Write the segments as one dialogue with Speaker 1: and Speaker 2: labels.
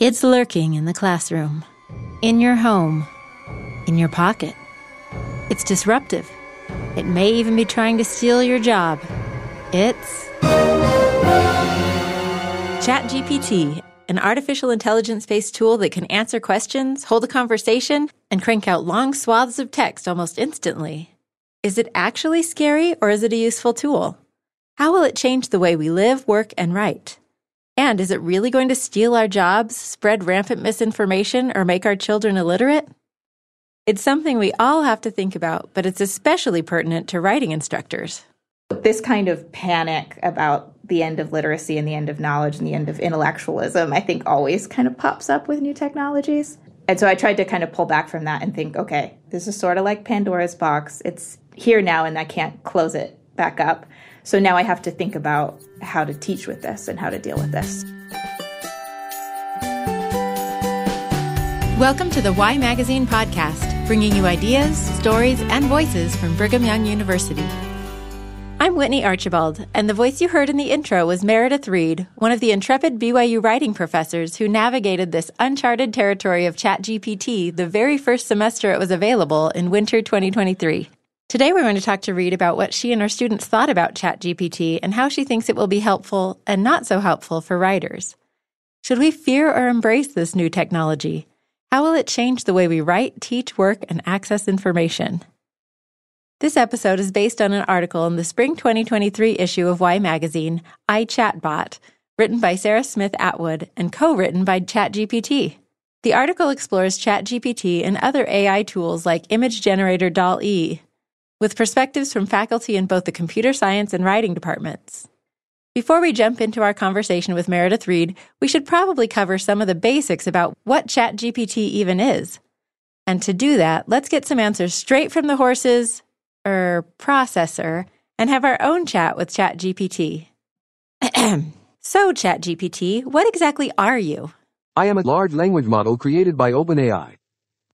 Speaker 1: It's lurking in the classroom, in your home, in your pocket. It's disruptive. It may even be trying to steal your job. It's ChatGPT, an artificial intelligence based tool that can answer questions, hold a conversation, and crank out long swaths of text almost instantly. Is it actually scary or is it a useful tool? How will it change the way we live, work, and write? And is it really going to steal our jobs, spread rampant misinformation, or make our children illiterate? It's something we all have to think about, but it's especially pertinent to writing instructors.
Speaker 2: This kind of panic about the end of literacy and the end of knowledge and the end of intellectualism, I think always kind of pops up with new technologies. And so I tried to kind of pull back from that and think, okay, this is sort of like Pandora's box. It's here now and I can't close it back up. So now I have to think about how to teach with this and how to deal with this.
Speaker 1: Welcome to the Y Magazine podcast, bringing you ideas, stories, and voices from Brigham Young University. I'm Whitney Archibald, and the voice you heard in the intro was Meredith Reed, one of the intrepid BYU writing professors who navigated this uncharted territory of ChatGPT the very first semester it was available in winter 2023. Today, we're going to talk to Reed about what she and her students thought about ChatGPT and how she thinks it will be helpful and not so helpful for writers. Should we fear or embrace this new technology? How will it change the way we write, teach, work, and access information? This episode is based on an article in the spring 2023 issue of Y Magazine, I, Chatbot, written by Sara Smith Atwood and co written by ChatGPT. The article explores ChatGPT and other AI tools like image generator DALL-E with perspectives from faculty in both the computer science and writing departments. Before we jump into our conversation with Meredith Reed, we should probably cover some of the basics about what ChatGPT even is. And to do that, let's get some answers straight from the horse's er, processor and have our own chat with ChatGPT. so, ChatGPT, what exactly are you?
Speaker 3: I am a large language model created by OpenAI.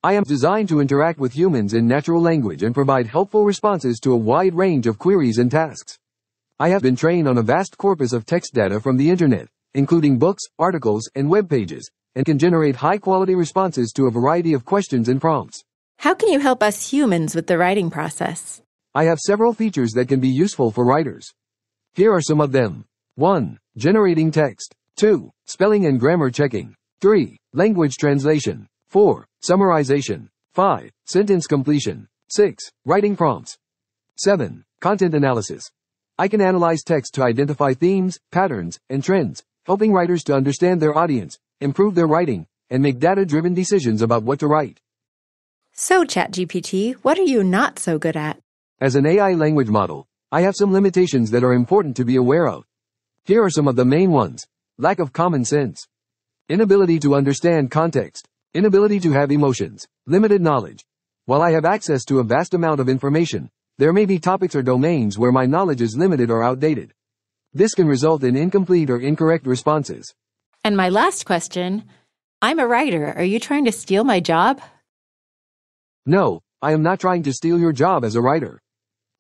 Speaker 3: I am designed to interact with humans in natural language and provide helpful responses to a wide range of queries and tasks. I have been trained on a vast corpus of text data from the internet, including books, articles, and web pages, and can generate high quality responses to a variety of questions and prompts.
Speaker 1: How can you help us humans with the writing process?
Speaker 3: I have several features that can be useful for writers. Here are some of them. 1. Generating text. 2. Spelling and grammar checking. 3. Language translation. 4. Summarization. 5. Sentence completion. 6. Writing prompts. 7. Content analysis. I can analyze text to identify themes, patterns, and trends, helping writers to understand their audience, improve their writing, and make data-driven decisions about what to write.
Speaker 1: So, ChatGPT, what are you not so good at?
Speaker 3: As an AI language model, I have some limitations that are important to be aware of. Here are some of the main ones. Lack of common sense. Inability to understand context. Inability to have emotions. Limited knowledge. While I have access to a vast amount of information, there may be topics or domains where my knowledge is limited or outdated. This can result in incomplete or incorrect responses.
Speaker 1: And my last question I'm a writer. Are you trying to steal my job?
Speaker 3: No, I am not trying to steal your job as a writer.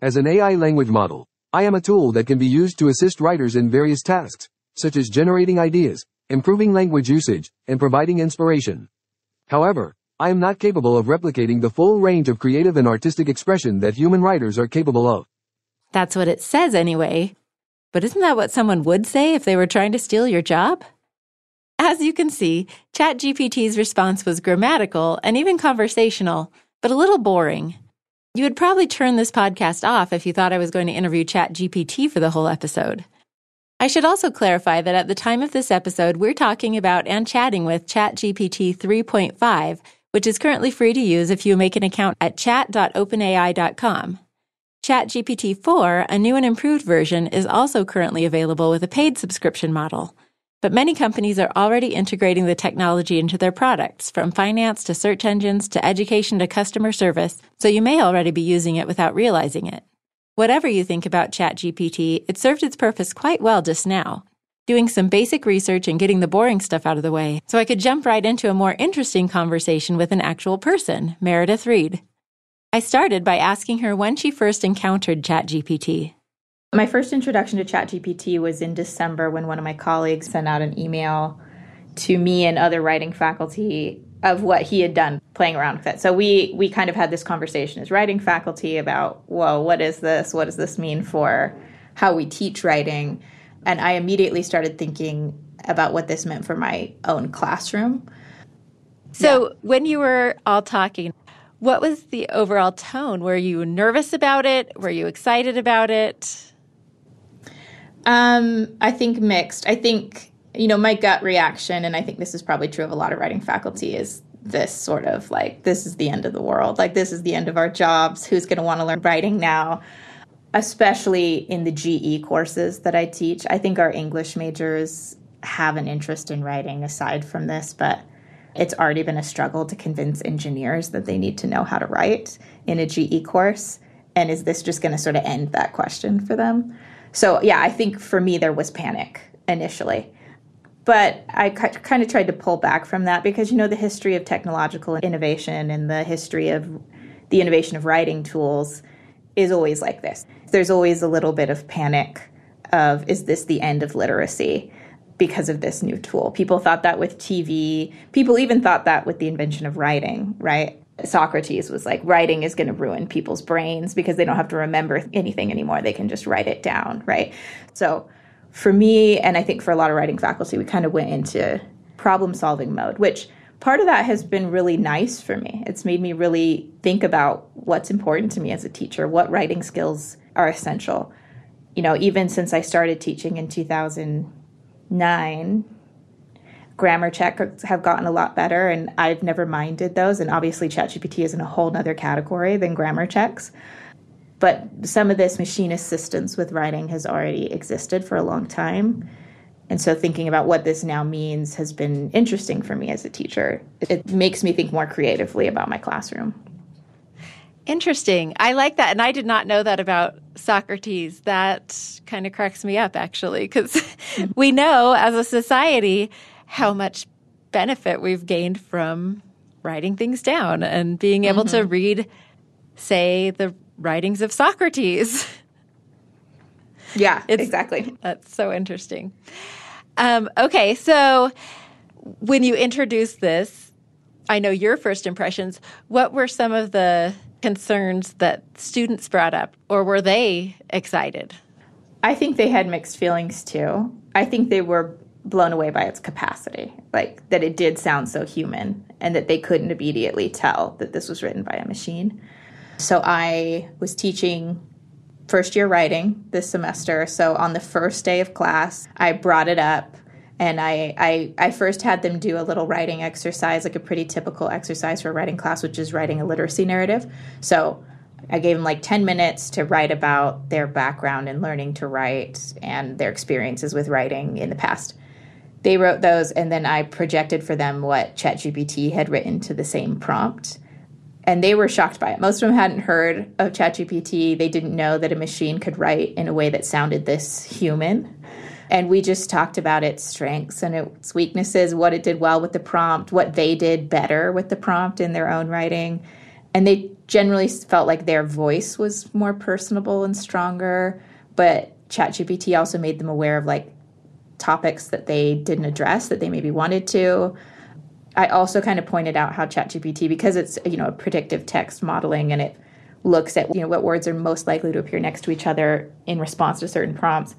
Speaker 3: As an AI language model, I am a tool that can be used to assist writers in various tasks, such as generating ideas, improving language usage, and providing inspiration. However, I am not capable of replicating the full range of creative and artistic expression that human writers are capable of.
Speaker 1: That's what it says anyway. But isn't that what someone would say if they were trying to steal your job? As you can see, ChatGPT's response was grammatical and even conversational, but a little boring. You would probably turn this podcast off if you thought I was going to interview ChatGPT for the whole episode. I should also clarify that at the time of this episode, we're talking about and chatting with ChatGPT 3.5, which is currently free to use if you make an account at chat.openai.com. ChatGPT 4, a new and improved version, is also currently available with a paid subscription model. But many companies are already integrating the technology into their products, from finance to search engines to education to customer service, so you may already be using it without realizing it. Whatever you think about ChatGPT, it served its purpose quite well just now, doing some basic research and getting the boring stuff out of the way, so I could jump right into a more interesting conversation with an actual person, Meredith Reed. I started by asking her when she first encountered ChatGPT.
Speaker 2: My first introduction to ChatGPT was in December when one of my colleagues sent out an email to me and other writing faculty of what he had done playing around with it. So we we kind of had this conversation as writing faculty about, whoa, what is this? What does this mean for how we teach writing? And I immediately started thinking about what this meant for my own classroom.
Speaker 1: So yeah. when you were all talking, what was the overall tone? Were you nervous about it? Were you excited about it?
Speaker 2: Um, I think mixed. I think you know, my gut reaction, and I think this is probably true of a lot of writing faculty, is this sort of like, this is the end of the world. Like, this is the end of our jobs. Who's going to want to learn writing now? Especially in the GE courses that I teach. I think our English majors have an interest in writing aside from this, but it's already been a struggle to convince engineers that they need to know how to write in a GE course. And is this just going to sort of end that question for them? So, yeah, I think for me, there was panic initially. But I kind of tried to pull back from that because, you know, the history of technological innovation and the history of the innovation of writing tools is always like this. There's always a little bit of panic of, is this the end of literacy? because of this new tool. People thought that with TV. People even thought that with the invention of writing, right? Socrates was like, writing is going to ruin people's brains because they don't have to remember anything anymore. They can just write it down, right? So for me, and I think for a lot of writing faculty, we kind of went into problem solving mode, which part of that has been really nice for me. It's made me really think about what's important to me as a teacher, what writing skills are essential. You know, even since I started teaching in 2009, grammar checks have gotten a lot better, and I've never minded those. And obviously, ChatGPT is in a whole other category than grammar checks. But some of this machine assistance with writing has already existed for a long time. And so thinking about what this now means has been interesting for me as a teacher. It makes me think more creatively about my classroom.
Speaker 1: Interesting. I like that. And I did not know that about Socrates. That kind of cracks me up, actually, because we know as a society how much benefit we've gained from writing things down and being able mm-hmm. to read, say, the writings of Socrates.
Speaker 2: Yeah, it's, exactly.
Speaker 1: That's so interesting. Um, okay, so when you introduced this, I know your first impressions. What were some of the concerns that students brought up, or were they excited?
Speaker 2: I think they had mixed feelings too. I think they were blown away by its capacity, like that it did sound so human and that they couldn't immediately tell that this was written by a machine. So I was teaching first year writing this semester. So on the first day of class, I brought it up and I, I, I first had them do a little writing exercise, like a pretty typical exercise for a writing class, which is writing a literacy narrative. So I gave them like 10 minutes to write about their background in learning to write and their experiences with writing in the past. They wrote those, and then I projected for them what ChatGPT had written to the same prompt and they were shocked by it. Most of them hadn't heard of ChatGPT. They didn't know that a machine could write in a way that sounded this human. And we just talked about its strengths and its weaknesses, what it did well with the prompt, what they did better with the prompt in their own writing. And they generally felt like their voice was more personable and stronger. But ChatGPT also made them aware of like topics that they didn't address that they maybe wanted to I also kind of pointed out how ChatGPT, because it's you know a predictive text modeling and it looks at you know what words are most likely to appear next to each other in response to certain prompts,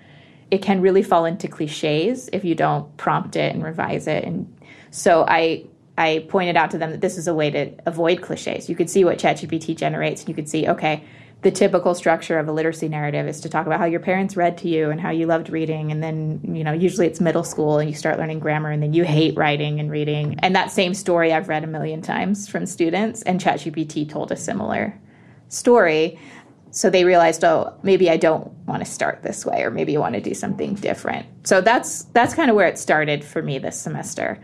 Speaker 2: it can really fall into cliches if you don't prompt it and revise it. And so I I pointed out to them that this is a way to avoid cliches. You could see what ChatGPT generates, and you could see okay the typical structure of a literacy narrative is to talk about how your parents read to you and how you loved reading. And then you know usually it's middle school and you start learning grammar and then you hate writing and reading. And that same story i've read a million times from students and chatgpt told a similar story. So they realized oh maybe i don't want to start this way or maybe i want to do something different. So that's that's kind of where it started for me this semester.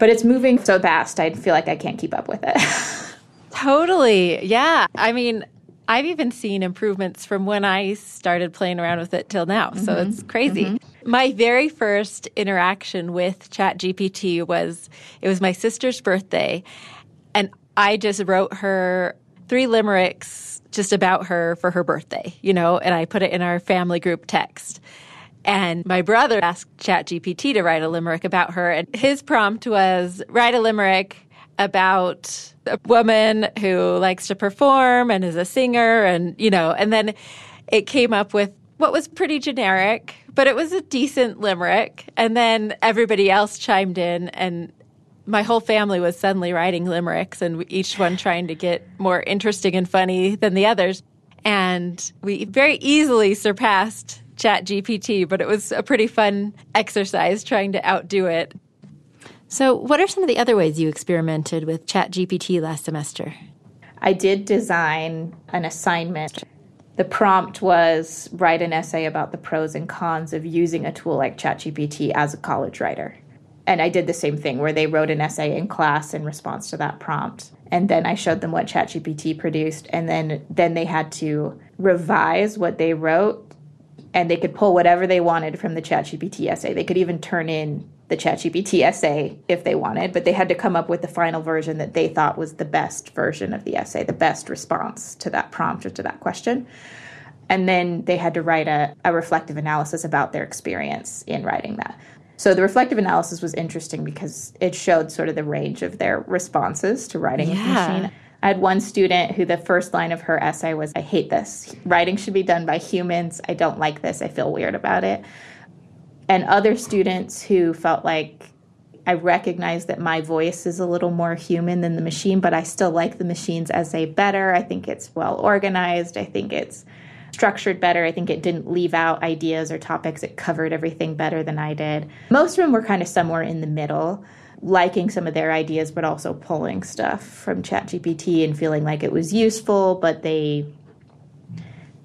Speaker 2: But it's moving so fast i feel like i can't keep up with it.
Speaker 1: Totally. Yeah. I mean, I've even seen improvements from when I started playing around with it till now. Mm-hmm. So it's crazy. Mm-hmm. My very first interaction with ChatGPT was it was my sister's birthday, and I just wrote her three limericks just about her for her birthday, you know, and I put it in our family group text. And my brother asked ChatGPT to write a limerick about her. And his prompt was write a limerick about a woman who likes to perform and is a singer. And, you know, and then it came up with what was pretty generic, but it was a decent limerick. And then everybody else chimed in and my whole family was suddenly writing limericks and each one trying to get more interesting and funny than the others. And we very easily surpassed Chat GPT, but it was a pretty fun exercise trying to outdo it. So, what are some of the other ways you experimented with Chat GPT last semester?
Speaker 2: I did design an assignment. The prompt was write an essay about the pros and cons of using a tool like ChatGPT as a college writer. And I did the same thing where they wrote an essay in class in response to that prompt. And then I showed them what ChatGPT produced and then then they had to revise what they wrote and they could pull whatever they wanted from the ChatGPT essay. They could even turn in the ChatGPT essay if they wanted, but they had to come up with the final version that they thought was the best version of the essay, the best response to that prompt or to that question. And then they had to write a, a reflective analysis about their experience in writing that. So the reflective analysis was interesting because it showed sort of the range of their responses to writing yeah. with machine. I had one student who the first line of her essay was, I hate this. Writing should be done by humans. I don't like this. I feel weird about it. And other students who felt like, I recognize that my voice is a little more human than the machine, but I still like the machine's as essay better. I think it's well organized. I think it's structured better. I think it didn't leave out ideas or topics. It covered everything better than I did. Most of them were kind of somewhere in the middle liking some of their ideas, but also pulling stuff from ChatGPT and feeling like it was useful, but they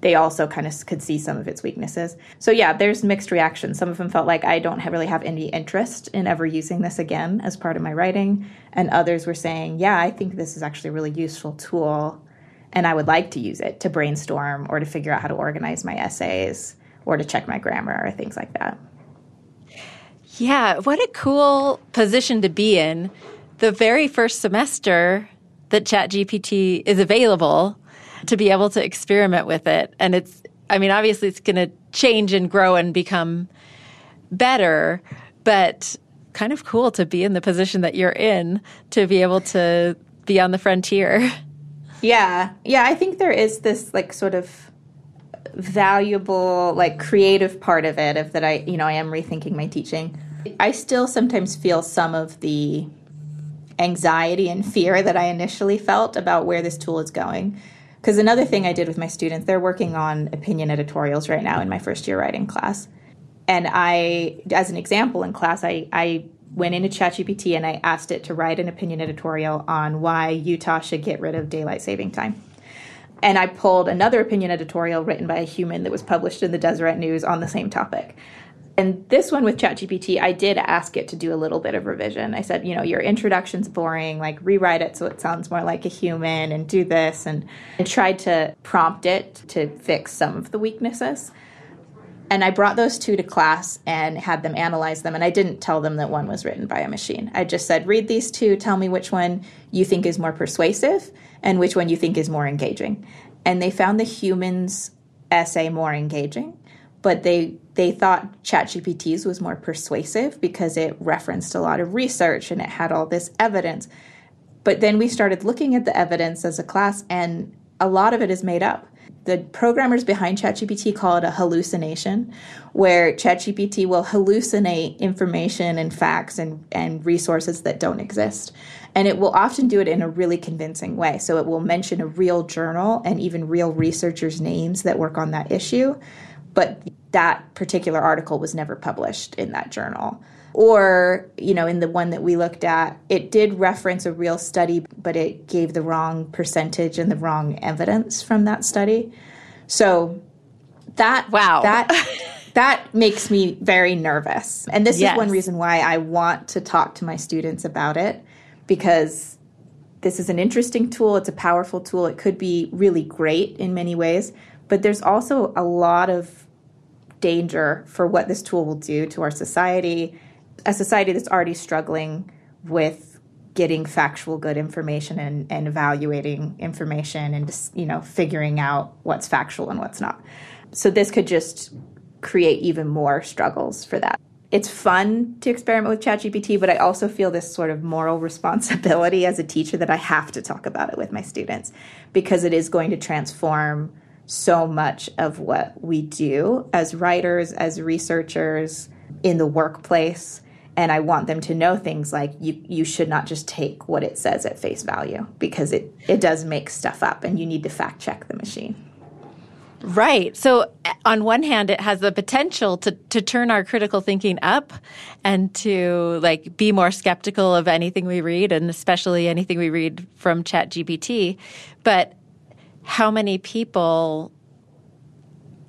Speaker 2: they also kind of could see some of its weaknesses. So yeah, there's mixed reactions. Some of them felt like I don't really have any interest in ever using this again as part of my writing, and others were saying, "Yeah, I think this is actually a really useful tool." And I would like to use it to brainstorm or to figure out how to organize my essays or to check my grammar or things like that.
Speaker 1: Yeah, what a cool position to be in. The very first semester that ChatGPT is available to be able to experiment with it. And it's, I mean, obviously it's going to change and grow and become better, but kind of cool to be in the position that you're in to be able to be on the frontier.
Speaker 2: Yeah. Yeah. I think there is this like sort of valuable, like creative part of it of that I, you know, I am rethinking my teaching I still sometimes feel some of the anxiety and fear that I initially felt about where this tool is going. Because another thing I did with my students, they're working on opinion editorials right now in my first year writing class. And I, as an example in class, I, I went into ChatGPT and I asked it to write an opinion editorial on why Utah should get rid of daylight saving time. And I pulled another opinion editorial written by a human that was published in the Deseret News on the same topic. And this one with ChatGPT, I did ask it to do a little bit of revision. I said, you know, your introduction's boring, like rewrite it so it sounds more like a human and do this. And I tried to prompt it to fix some of the weaknesses. And I brought those two to class and had them analyze them. And I didn't tell them that one was written by a machine. I just said, read these two, tell me which one you think is more persuasive and which one you think is more engaging. And they found the human's essay more engaging but they they thought ChatGPT's was more persuasive because it referenced a lot of research and it had all this evidence. But then we started looking at the evidence as a class, and a lot of it is made up. The programmers behind ChatGPT call it a hallucination, where ChatGPT will hallucinate information and facts and, and resources that don't exist. And it will often do it in a really convincing way. So it will mention a real journal and even real researchers' names that work on that issue but that particular article was never published in that journal. Or, you know, in the one that we looked at, it did reference a real study, but it gave the wrong percentage and the wrong evidence from that study. So that
Speaker 1: wow.
Speaker 2: That that makes me very nervous. And this yes. is one reason why I want to talk to my students about it because this is an interesting tool, it's a powerful tool. It could be really great in many ways, but there's also a lot of danger for what this tool will do to our society, a society that's already struggling with getting factual good information and, and evaluating information and just, you know figuring out what's factual and what's not so this could just create even more struggles for that. It's fun to experiment with ChatGPT, but I also feel this sort of moral responsibility as a teacher that I have to talk about it with my students because it is going to transform so much of what we do as writers, as researchers in the workplace. And I want them to know things like you, you should not just take what it says at face value because it, it does make stuff up and you need to fact check the machine.
Speaker 1: Right. So eh, on one hand, it has the potential to, to turn our critical thinking up and to like be more skeptical of anything we read and especially anything we read from ChatGPT. But how many people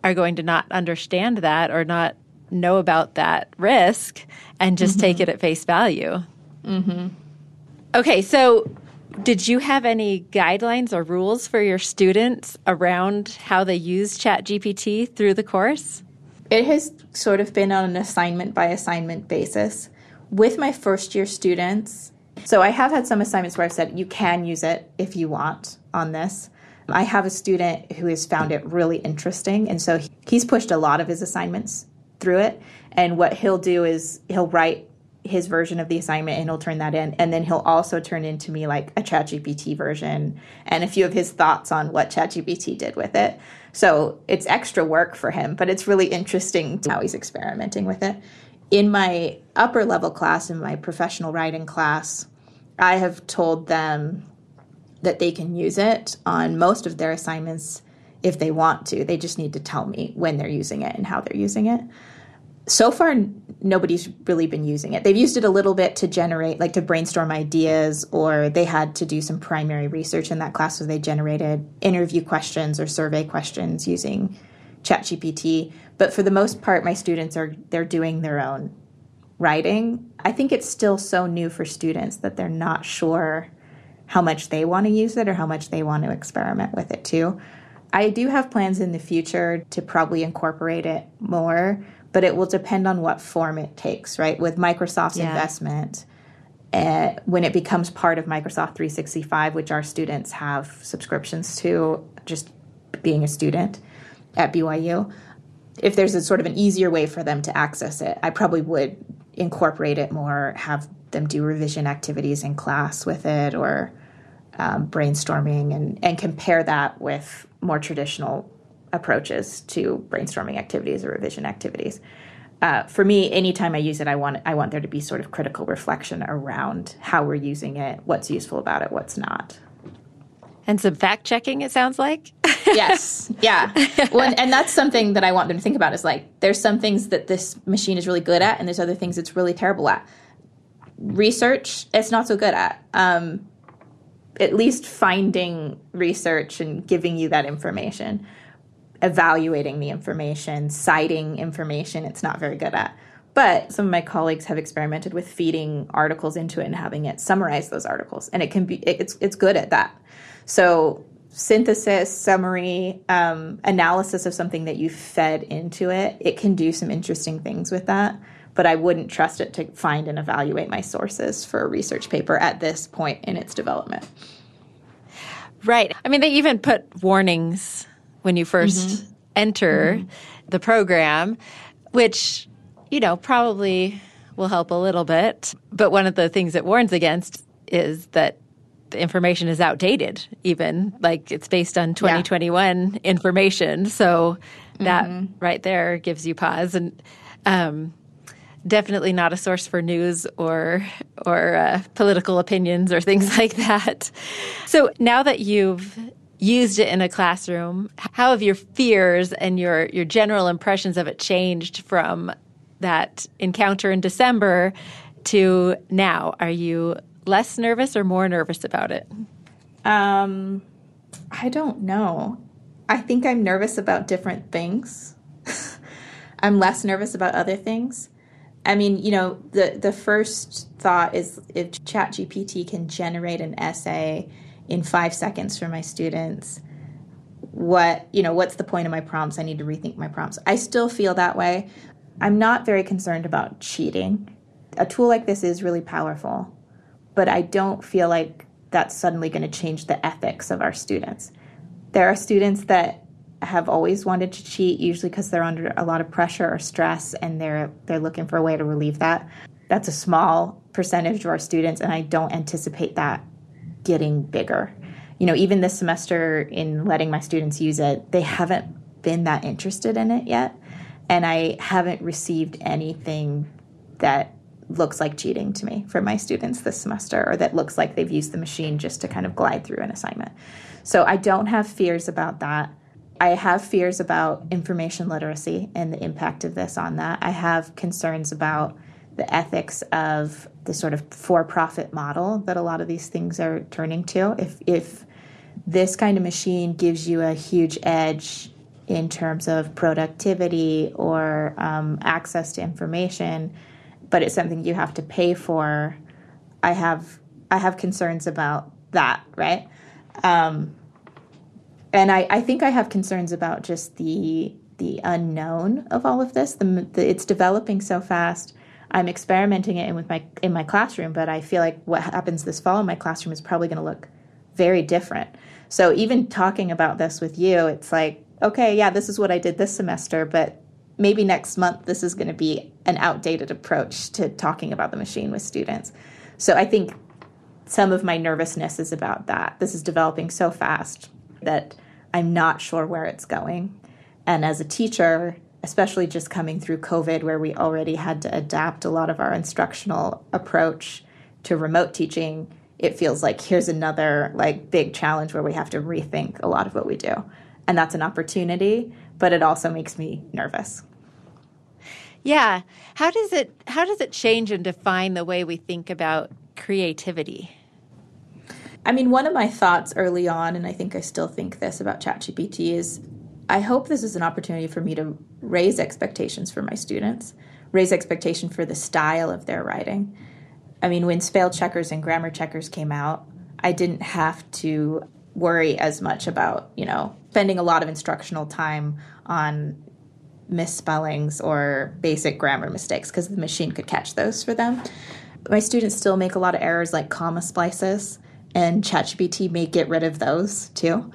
Speaker 1: are going to not understand that or not know about that risk and just mm-hmm. take it at face value? Mm-hmm. Okay, so did you have any guidelines or rules for your students around how they use ChatGPT through the course?
Speaker 2: It has sort of been on an assignment by assignment basis. With my first year students, so I have had some assignments where I've said you can use it if you want on this. I have a student who has found it really interesting, and so he's pushed a lot of his assignments through it. And what he'll do is he'll write his version of the assignment and he'll turn that in and then he'll also turn into me like a ChatGPT version and a few of his thoughts on what ChatGPT did with it. So it's extra work for him, but it's really interesting how he's experimenting with it. In my upper level class, in my professional writing class, I have told them that they can use it on most of their assignments if they want to. They just need to tell me when they're using it and how they're using it. So far nobody's really been using it. They've used it a little bit to generate like to brainstorm ideas or they had to do some primary research in that class so they generated interview questions or survey questions using chatgpt. But for the most part my students are they're doing their own writing. I think it's still so new for students that they're not sure how much they want to use it or how much they want to experiment with it too i do have plans in the future to probably incorporate it more but it will depend on what form it takes, right? With Microsoft's yeah. investment, uh, when it becomes part of Microsoft 365, which our students have subscriptions to, just being a student at BYU, if there's a sort of an easier way for them to access it, I probably would incorporate it more, have them do revision activities in class with it or um, brainstorming and, and compare that with more traditional approaches to brainstorming activities or revision activities. Uh, for me, anytime I use it, I want I want there to be sort of critical reflection around how we're using it, what's useful about it, what's not.
Speaker 1: And some fact checking, it sounds like.
Speaker 2: yes. Yeah. Well, and that's something that I want them to think about is like, there's some things that this machine is really good at, and there's other things it's really terrible at. Research, it's not so good at. Um, at least finding research and giving you that information evaluating the information, citing information, it's not very good at. But some of my colleagues have experimented with feeding articles into it and having it summarize those articles, and it can be it's it's good at that. So synthesis, summary, um, analysis of something that you fed into it, it can do some interesting things with that. But I wouldn't trust it to find and evaluate my sources for a research paper at this point in its development.
Speaker 1: Right. I mean, they even put warnings when you 1st mm-hmm. enter mm-hmm. the program, which, you know, probably will help a little bit. But one of the things it warns against is that the information is outdated, even like it's based on 2021 yeah. information. So that mm-hmm. right there gives you pause. And, um, definitely not a source for news or or uh, political opinions or things like that. So now that you've used it in a classroom, how have your fears and your, your general impressions of it changed from that encounter in December to now? Are you less nervous or more nervous about it?
Speaker 2: Um, I don't know. I think I'm nervous about different things. I'm less nervous about other things. I mean, you know, the the first thought is if ChatGPT can generate an essay in five seconds for my students what you know what's the point of my prompts? I need to rethink my prompts. I still feel that way. I'm not very concerned about cheating. A tool like this is really powerful but i don't feel like that's suddenly going to change the ethics of our students. There are students that have always wanted to cheat, usually because they're under a lot of pressure or stress and they're they're looking for a way to relieve that. That's a small percentage of our students, and I don't anticipate that getting bigger. You know, even this semester in letting my students use it, they haven't been that interested in it yet. And I haven't received anything that looks like cheating to me from my students this semester or that looks like they've used the machine just to kind of glide through an assignment. So I don't have fears about that. I have fears about information literacy and the impact of this on that. I have concerns about the ethics of the sort of for-profit model that a lot of these things are turning to. If if this kind of machine gives you a huge edge in terms of productivity or um, access to information, but it's something you have to pay for. I have I have concerns about that, right? Um, and I, I think I have concerns about just the the unknown of all of this. The, the, it's developing so fast. I'm experimenting it in with my in my classroom, but I feel like what happens this fall in my classroom is probably going to look very different. So even talking about this with you, it's like, okay, yeah, this is what I did this semester, but maybe next month this is going to be an outdated approach to talking about the machine with students. So I think some of my nervousness is about that. This is developing so fast that I'm not sure where it's going. And as a teacher, especially just coming through COVID, where we already had to adapt a lot of our instructional approach to remote teaching, it feels like here's another like big challenge where we have to rethink a lot of what we do. And that's an opportunity, but it also makes me nervous.
Speaker 1: Yeah. How does it how does it change and define the way we think about creativity?
Speaker 2: I mean, one of my thoughts early on, and I think I still think this about ChatGPT, is I hope this is an opportunity for me to raise expectations for my students, raise expectation for the style of their writing. I mean, when spell checkers and grammar checkers came out, I didn't have to worry as much about, you know, spending a lot of instructional time on misspellings or basic grammar mistakes because the machine could catch those for them. My students still make a lot of errors like comma splices and ChatGPT may get rid of those too.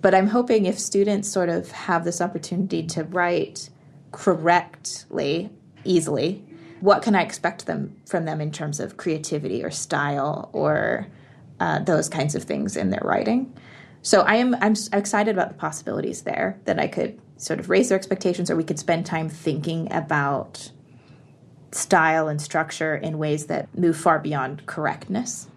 Speaker 2: But I'm hoping if students sort of have this opportunity to write correctly, easily, what can I expect them from them in terms of creativity or style or uh, those kinds of things in their writing? So I am I'm excited about the possibilities there that I could sort of raise their expectations, or we could spend time thinking about style and structure in ways that move far beyond correctness.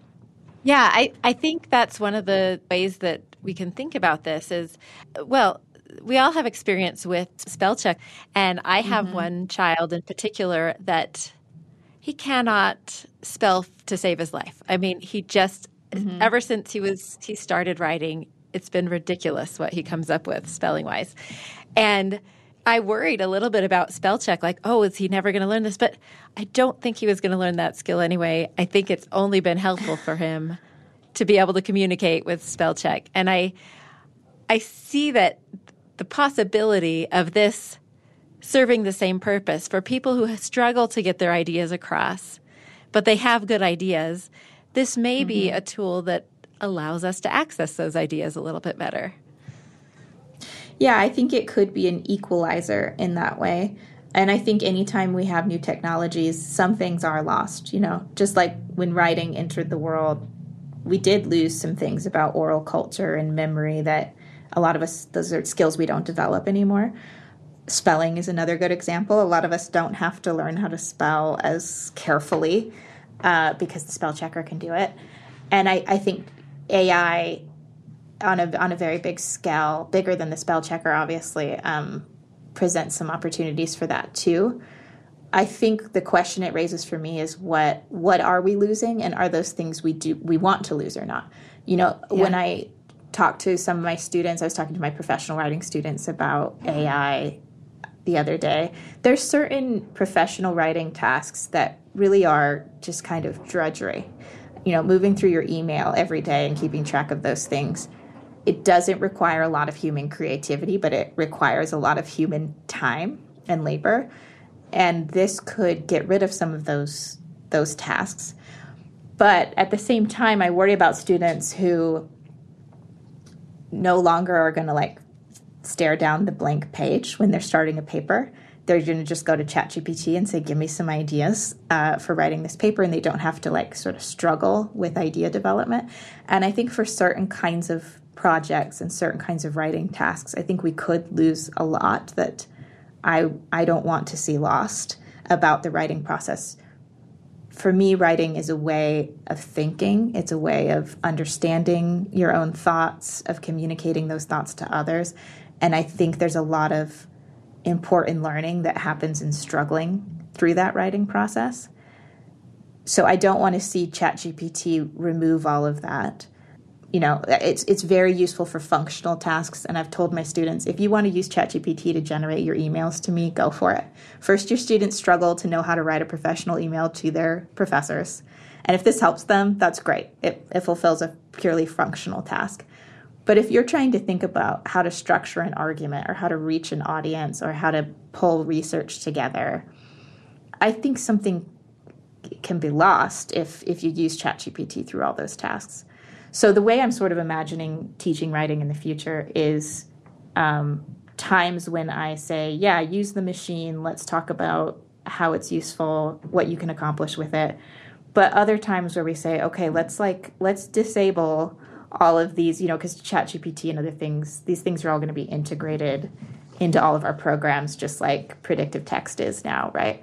Speaker 1: Yeah, I, I think that's one of the ways that we can think about this is well, we all have experience with spell check, and I have mm-hmm. one child in particular that he cannot spell to save his life. I mean, he just mm-hmm. ever since he was he started writing, it's been ridiculous what he comes up with spelling wise. And I worried a little bit about spell check, like, oh, is he never going to learn this? But I don't think he was going to learn that skill anyway. I think it's only been helpful for him to be able to communicate with spell check. And I, I see that the possibility of this serving the same purpose for people who struggle to get their ideas across, but they have good ideas. This may mm-hmm. be a tool that allows us to access those ideas a little bit better.
Speaker 2: Yeah, I think it could be an equalizer in that way. And I think anytime we have new technologies, some things are lost. You know, just like when writing entered the world, we did lose some things about oral culture and memory that a lot of us, those are skills we don't develop anymore. Spelling is another good example. A lot of us don't have to learn how to spell as carefully uh, because the spell checker can do it. And I, I think AI on a on a very big scale, bigger than the spell checker, obviously, um, presents some opportunities for that too. I think the question it raises for me is what what are we losing, and are those things we do we want to lose or not? You know, yeah. when I talked to some of my students, I was talking to my professional writing students about AI the other day. There's certain professional writing tasks that really are just kind of drudgery. You know, moving through your email every day and keeping track of those things it doesn't require a lot of human creativity, but it requires a lot of human time and labor. And this could get rid of some of those those tasks. But at the same time, I worry about students who no longer are going to like stare down the blank page when they're starting a paper. They're going to just go to ChatGPT and say, "Give me some ideas uh, for writing this paper," and they don't have to like sort of struggle with idea development. And I think for certain kinds of projects and certain kinds of writing tasks, I think we could lose a lot that I I don't want to see lost about the writing process. For me, writing is a way of thinking. It's a way of understanding your own thoughts, of communicating those thoughts to others. And I think there's a lot of important learning that happens in struggling through that writing process. So I don't want to see ChatGPT remove all of that you know it's it's very useful for functional tasks. And i've told my students if you want to use chatgpt to generate your emails to me go for it. First your students struggle to know how to write a professional email to their professors. And if this helps them that's great. It, it fulfills a purely functional task. But if you're trying to think about how to structure an argument or how to reach an audience or how to pull research together i think something can be lost if if you use chatgpt through all those tasks so the way I'm sort of imagining teaching writing in the future is um, times when I say, yeah, use the machine. Let's talk about how it's useful, what you can accomplish with it. But other times where we say, okay, let's like let's disable all of these, you know, because ChatGPT and other things, these things are all going to be integrated into all of our programs, just like predictive text is now, right?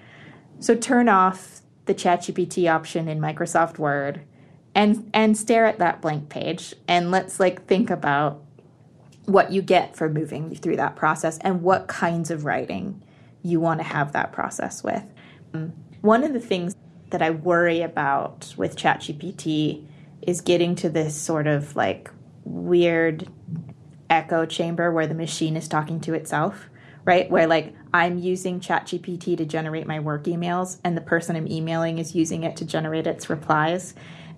Speaker 2: So turn off the ChatGPT option in Microsoft Word and and stare at that blank page and let's like think about what you get for moving through that process and what kinds of writing you want to have that process with. Mm. One of the things that I worry about with ChatGPT is getting to this sort of like weird echo chamber where the machine is talking to itself, right? Where like I'm using ChatGPT to generate my work emails and the person I'm emailing is using it to generate its replies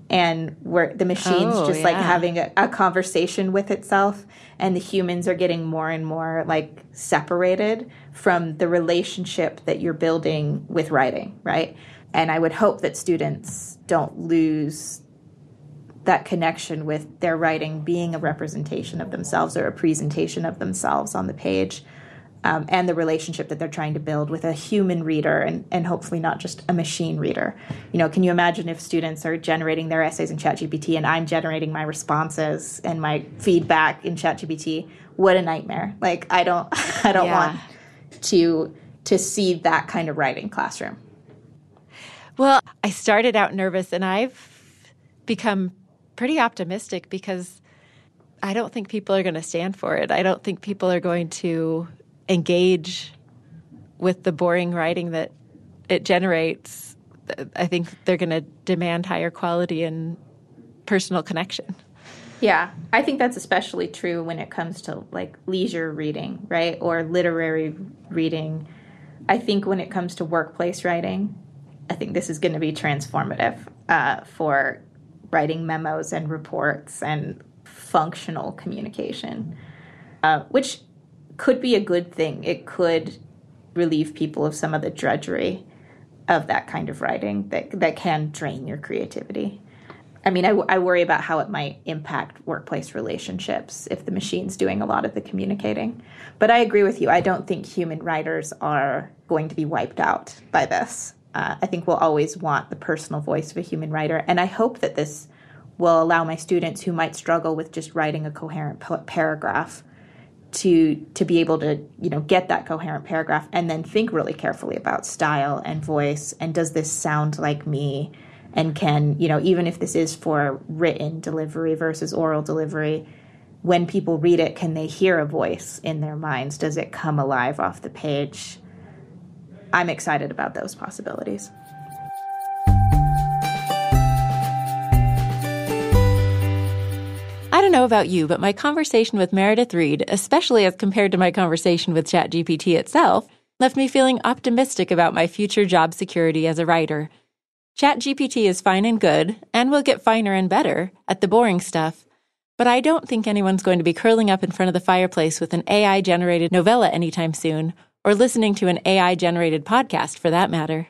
Speaker 2: and where the machine's oh, just yeah. like having a, a, conversation with itself and the humans are getting more and more like separated from the relationship that you're building with writing right and i would hope that students don't lose that connection with their writing being a representation of themselves or a presentation of themselves on the page um, and the relationship that they're trying to build with a human reader and, and hopefully not just a machine reader. You know, can you imagine if students are generating their essays in ChatGPT and I'm generating my responses and my feedback in ChatGPT? What a nightmare! Like I don't, I don't yeah. want to to see that kind of writing classroom.
Speaker 1: Well, I started out nervous and I've become pretty optimistic because I don't think people are going to stand for it. I don't think people are going to engage with the boring writing that it generates, I think they're going to demand higher quality and personal connection.
Speaker 2: Yeah, I think that's especially true when it comes to like leisure reading, right? Or literary reading. I think when it comes to workplace writing, I think this is going to be transformative uh, for writing memos and reports and functional communication, uh, which could be a good thing. It could relieve people of some of the drudgery of that kind of writing that that can drain your creativity. I mean, I, I worry about how it might impact workplace relationships if the machine's doing a lot of the communicating. But I agree with you. I don't think human writers are going to be wiped out by this. Uh, I think we'll always want the personal voice of a human writer. And I hope that this will allow my students who might struggle with just writing a coherent paragraph to to be able to you know get that coherent paragraph and then think really carefully about style and voice and does this sound like me? And can you know even if this is for written delivery versus oral delivery when people read it can they hear a voice in their minds? Does it come alive off the page? I'm excited about those possibilities
Speaker 1: don't know about you, but my conversation with Meredith Reed, especially as compared to my conversation with ChatGPT itself, left me feeling optimistic about my future job security as a writer. ChatGPT is fine and good, and will get finer and better at the boring stuff. But I don't think anyone's going to be curling up in front of the fireplace with an AI generated novella anytime soon, or listening to an AI generated podcast for that matter.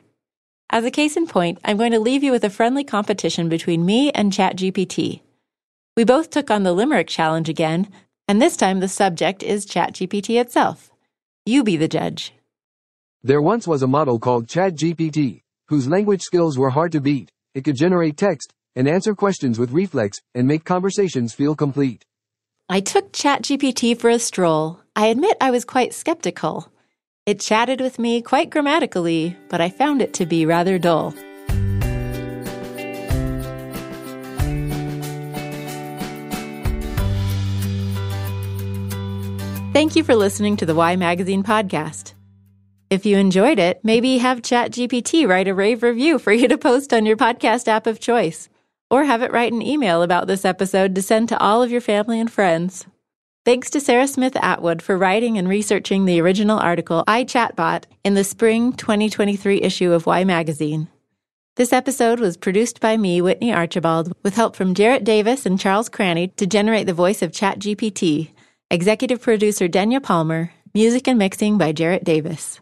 Speaker 1: As a case in point, I'm going to leave you with a friendly competition between me and ChatGPT. We both took on the Limerick challenge again, And this time the subject is ChatGPT itself. You be the judge.
Speaker 3: There once was a model called ChatGPT, whose language skills were hard to beat. It could generate text and answer questions with reflex and make conversations feel complete.
Speaker 1: I took ChatGPT for a stroll. I admit I was quite skeptical. It chatted with me quite grammatically, but I found it to be rather dull. Thank you for listening to the Y Magazine podcast. If you enjoyed it, maybe have ChatGPT write a rave review for you to post on your podcast app of choice, or have it write an email about this episode to send to all of your family and friends. Thanks to Sara Smith Atwood for writing and researching the original article I, Chatbot in the spring 2023 issue of Y Magazine. This episode was produced by me, Whitney Archibald, with help from Jarrett Davis and Charles Cranny to generate the voice of ChatGPT Executive producer Denya Palmer. Music and mixing by Jarrett Davis.